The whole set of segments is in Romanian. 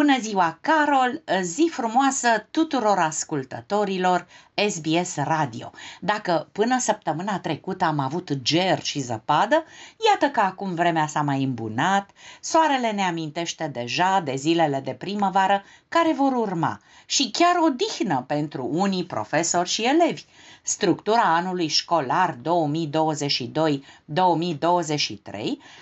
Bună ziua, Carol! Zi frumoasă tuturor ascultătorilor SBS Radio. Dacă până săptămâna trecută am avut ger și zăpadă, iată că acum vremea s-a mai îmbunat, soarele ne amintește deja de zilele de primăvară care vor urma și chiar o dihnă pentru unii profesori și elevi. Structura anului școlar 2022-2023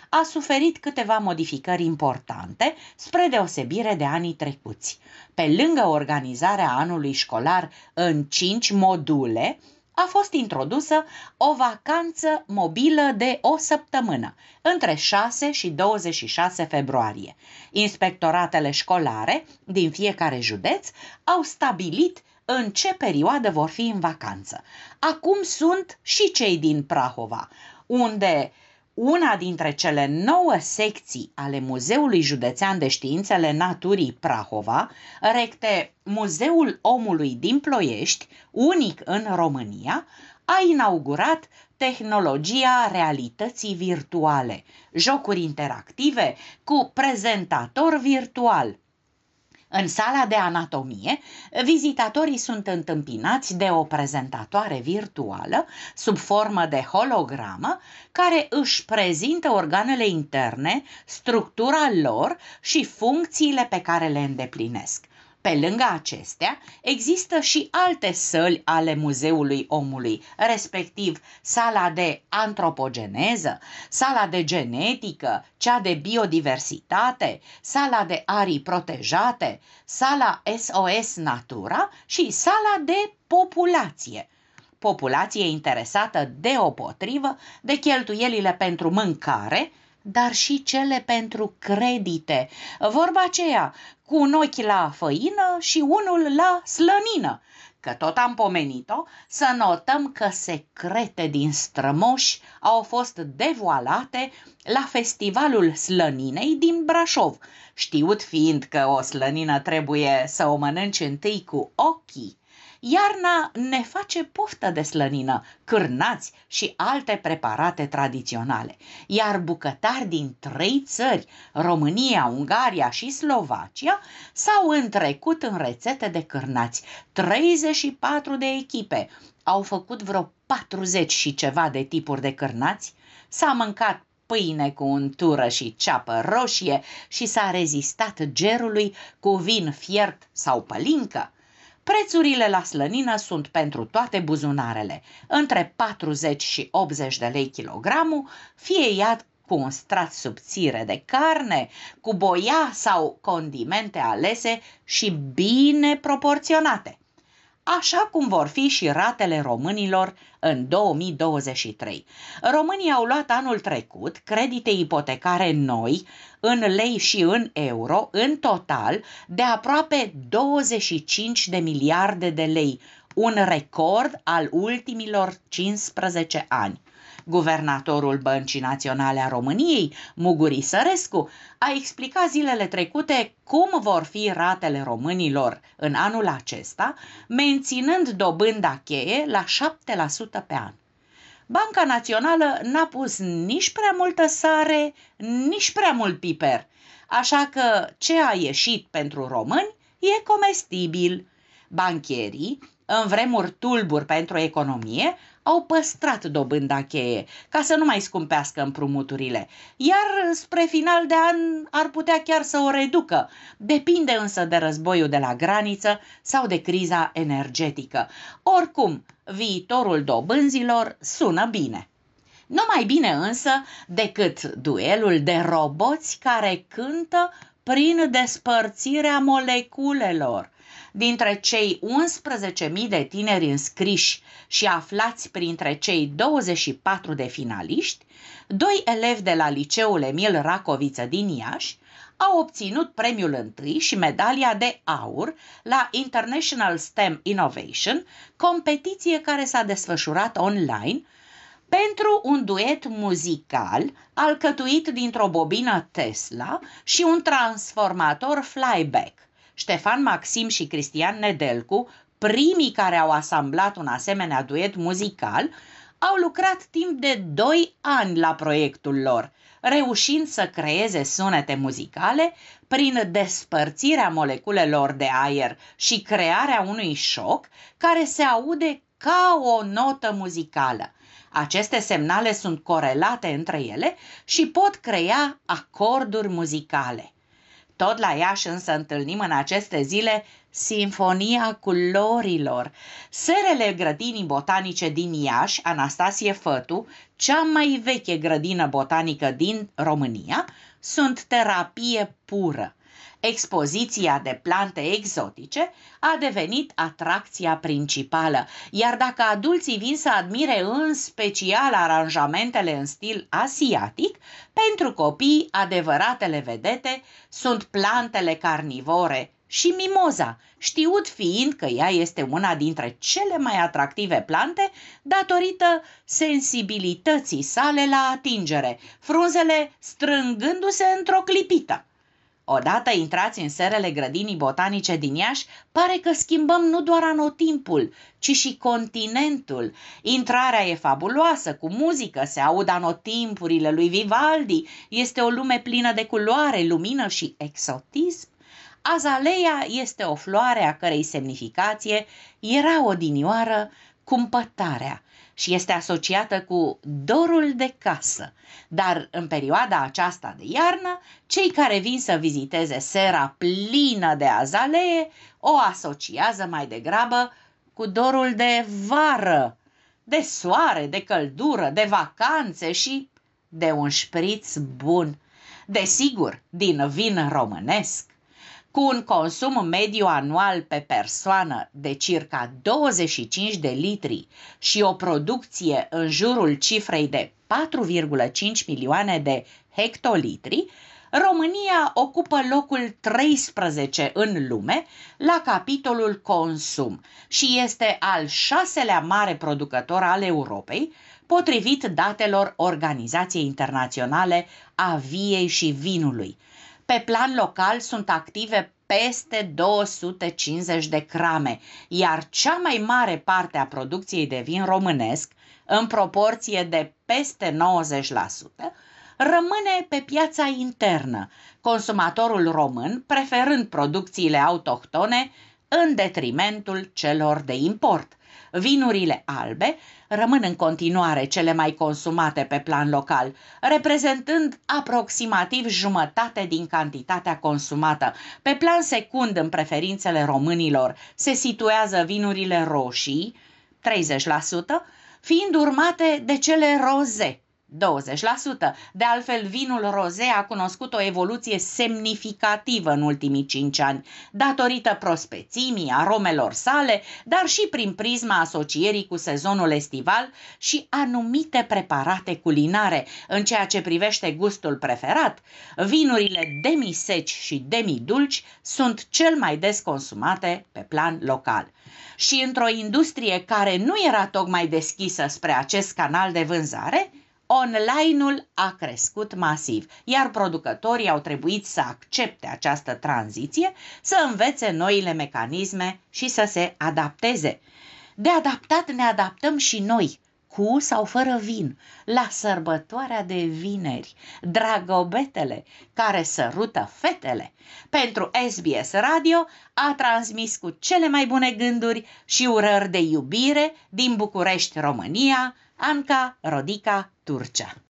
a suferit câteva modificări importante spre deosebire de anii trecuți. Pe lângă organizarea anului școlar în 5 module, a fost introdusă o vacanță mobilă de o săptămână, între 6 și 26 februarie. Inspectoratele școlare din fiecare județ au stabilit în ce perioadă vor fi în vacanță. Acum sunt și cei din Prahova, unde una dintre cele nouă secții ale Muzeului Județean de Științele Naturii Prahova, recte Muzeul Omului din Ploiești, unic în România, a inaugurat tehnologia realității virtuale, jocuri interactive cu prezentator virtual, în sala de anatomie, vizitatorii sunt întâmpinați de o prezentatoare virtuală sub formă de hologramă care își prezintă organele interne, structura lor și funcțiile pe care le îndeplinesc. Pe lângă acestea, există și alte săli ale Muzeului Omului, respectiv sala de antropogeneză, sala de genetică, cea de biodiversitate, sala de arii protejate, sala SOS Natura și sala de populație. Populație interesată deopotrivă de cheltuielile pentru mâncare, dar și cele pentru credite. Vorba aceea, cu un ochi la făină și unul la slănină. Că tot am pomenit-o, să notăm că secrete din strămoși au fost devoalate la festivalul slăninei din Brașov, știut fiind că o slănină trebuie să o mănânci întâi cu ochii Iarna ne face poftă de slănină, cârnați și alte preparate tradiționale, iar bucătari din trei țări, România, Ungaria și Slovacia, s-au întrecut în rețete de cârnați. 34 de echipe au făcut vreo 40 și ceva de tipuri de cârnați, s-a mâncat pâine cu untură și ceapă roșie și s-a rezistat gerului cu vin fiert sau pălincă. Prețurile la slănină sunt pentru toate buzunarele, între 40 și 80 de lei kilogramul, fie ea cu un strat subțire de carne, cu boia sau condimente alese și bine proporționate așa cum vor fi și ratele românilor în 2023. Românii au luat anul trecut credite ipotecare noi, în lei și în euro, în total, de aproape 25 de miliarde de lei, un record al ultimilor 15 ani. Guvernatorul Băncii Naționale a României, Muguri Sărescu, a explicat zilele trecute cum vor fi ratele românilor în anul acesta, menținând dobânda cheie la 7% pe an. Banca Națională n-a pus nici prea multă sare, nici prea mult piper, așa că ce a ieșit pentru români e comestibil. Bancherii, în vremuri tulburi pentru economie, au păstrat dobânda cheie ca să nu mai scumpească împrumuturile, iar spre final de an ar putea chiar să o reducă. Depinde însă de războiul de la graniță sau de criza energetică. Oricum, viitorul dobânzilor sună bine. Nu mai bine însă decât duelul de roboți care cântă prin despărțirea moleculelor dintre cei 11.000 de tineri înscriși și aflați printre cei 24 de finaliști, doi elevi de la liceul Emil Racoviță din Iași au obținut premiul întâi și medalia de aur la International STEM Innovation, competiție care s-a desfășurat online pentru un duet muzical alcătuit dintr-o bobină Tesla și un transformator flyback. Ștefan Maxim și Cristian Nedelcu, primii care au asamblat un asemenea duet muzical, au lucrat timp de 2 ani la proiectul lor, reușind să creeze sunete muzicale prin despărțirea moleculelor de aer și crearea unui șoc care se aude ca o notă muzicală. Aceste semnale sunt corelate între ele și pot crea acorduri muzicale. Tot la Iași însă întâlnim în aceste zile Sinfonia culorilor. Serele grădinii botanice din Iași, Anastasie Fătu, cea mai veche grădină botanică din România, sunt terapie pură. Expoziția de plante exotice a devenit atracția principală, iar dacă adulții vin să admire în special aranjamentele în stil asiatic, pentru copii adevăratele vedete sunt plantele carnivore și mimoza, știut fiind că ea este una dintre cele mai atractive plante datorită sensibilității sale la atingere, frunzele strângându-se într-o clipită. Odată intrați în serele grădinii botanice din Iași, pare că schimbăm nu doar anotimpul, ci și continentul. Intrarea e fabuloasă, cu muzică, se aud anotimpurile lui Vivaldi, este o lume plină de culoare, lumină și exotism. Azaleia este o floare a cărei semnificație era odinioară cumpătarea și este asociată cu dorul de casă. Dar în perioada aceasta de iarnă, cei care vin să viziteze sera plină de azalee o asociază mai degrabă cu dorul de vară, de soare, de căldură, de vacanțe și de un șpriț bun. Desigur, din vin românesc cu un consum mediu anual pe persoană de circa 25 de litri și o producție în jurul cifrei de 4,5 milioane de hectolitri, România ocupă locul 13 în lume la capitolul consum și este al șaselea mare producător al Europei, potrivit datelor Organizației Internaționale a Viei și Vinului, pe plan local sunt active peste 250 de crame, iar cea mai mare parte a producției de vin românesc, în proporție de peste 90%, rămâne pe piața internă, consumatorul român preferând producțiile autohtone în detrimentul celor de import. Vinurile albe rămân în continuare cele mai consumate pe plan local, reprezentând aproximativ jumătate din cantitatea consumată. Pe plan secund, în preferințele românilor, se situează vinurile roșii, 30%, fiind urmate de cele roze, 20%. De altfel, vinul roze a cunoscut o evoluție semnificativă în ultimii 5 ani, datorită prospețimii, aromelor sale, dar și prin prisma asocierii cu sezonul estival și anumite preparate culinare. În ceea ce privește gustul preferat, vinurile demiseci și demidulci sunt cel mai des consumate pe plan local și într-o industrie care nu era tocmai deschisă spre acest canal de vânzare, online-ul a crescut masiv, iar producătorii au trebuit să accepte această tranziție, să învețe noile mecanisme și să se adapteze. De adaptat ne adaptăm și noi, cu sau fără vin, la sărbătoarea de vineri, dragobetele care sărută fetele. Pentru SBS Radio a transmis cu cele mai bune gânduri și urări de iubire din București, România, Anca Rodica Turcia.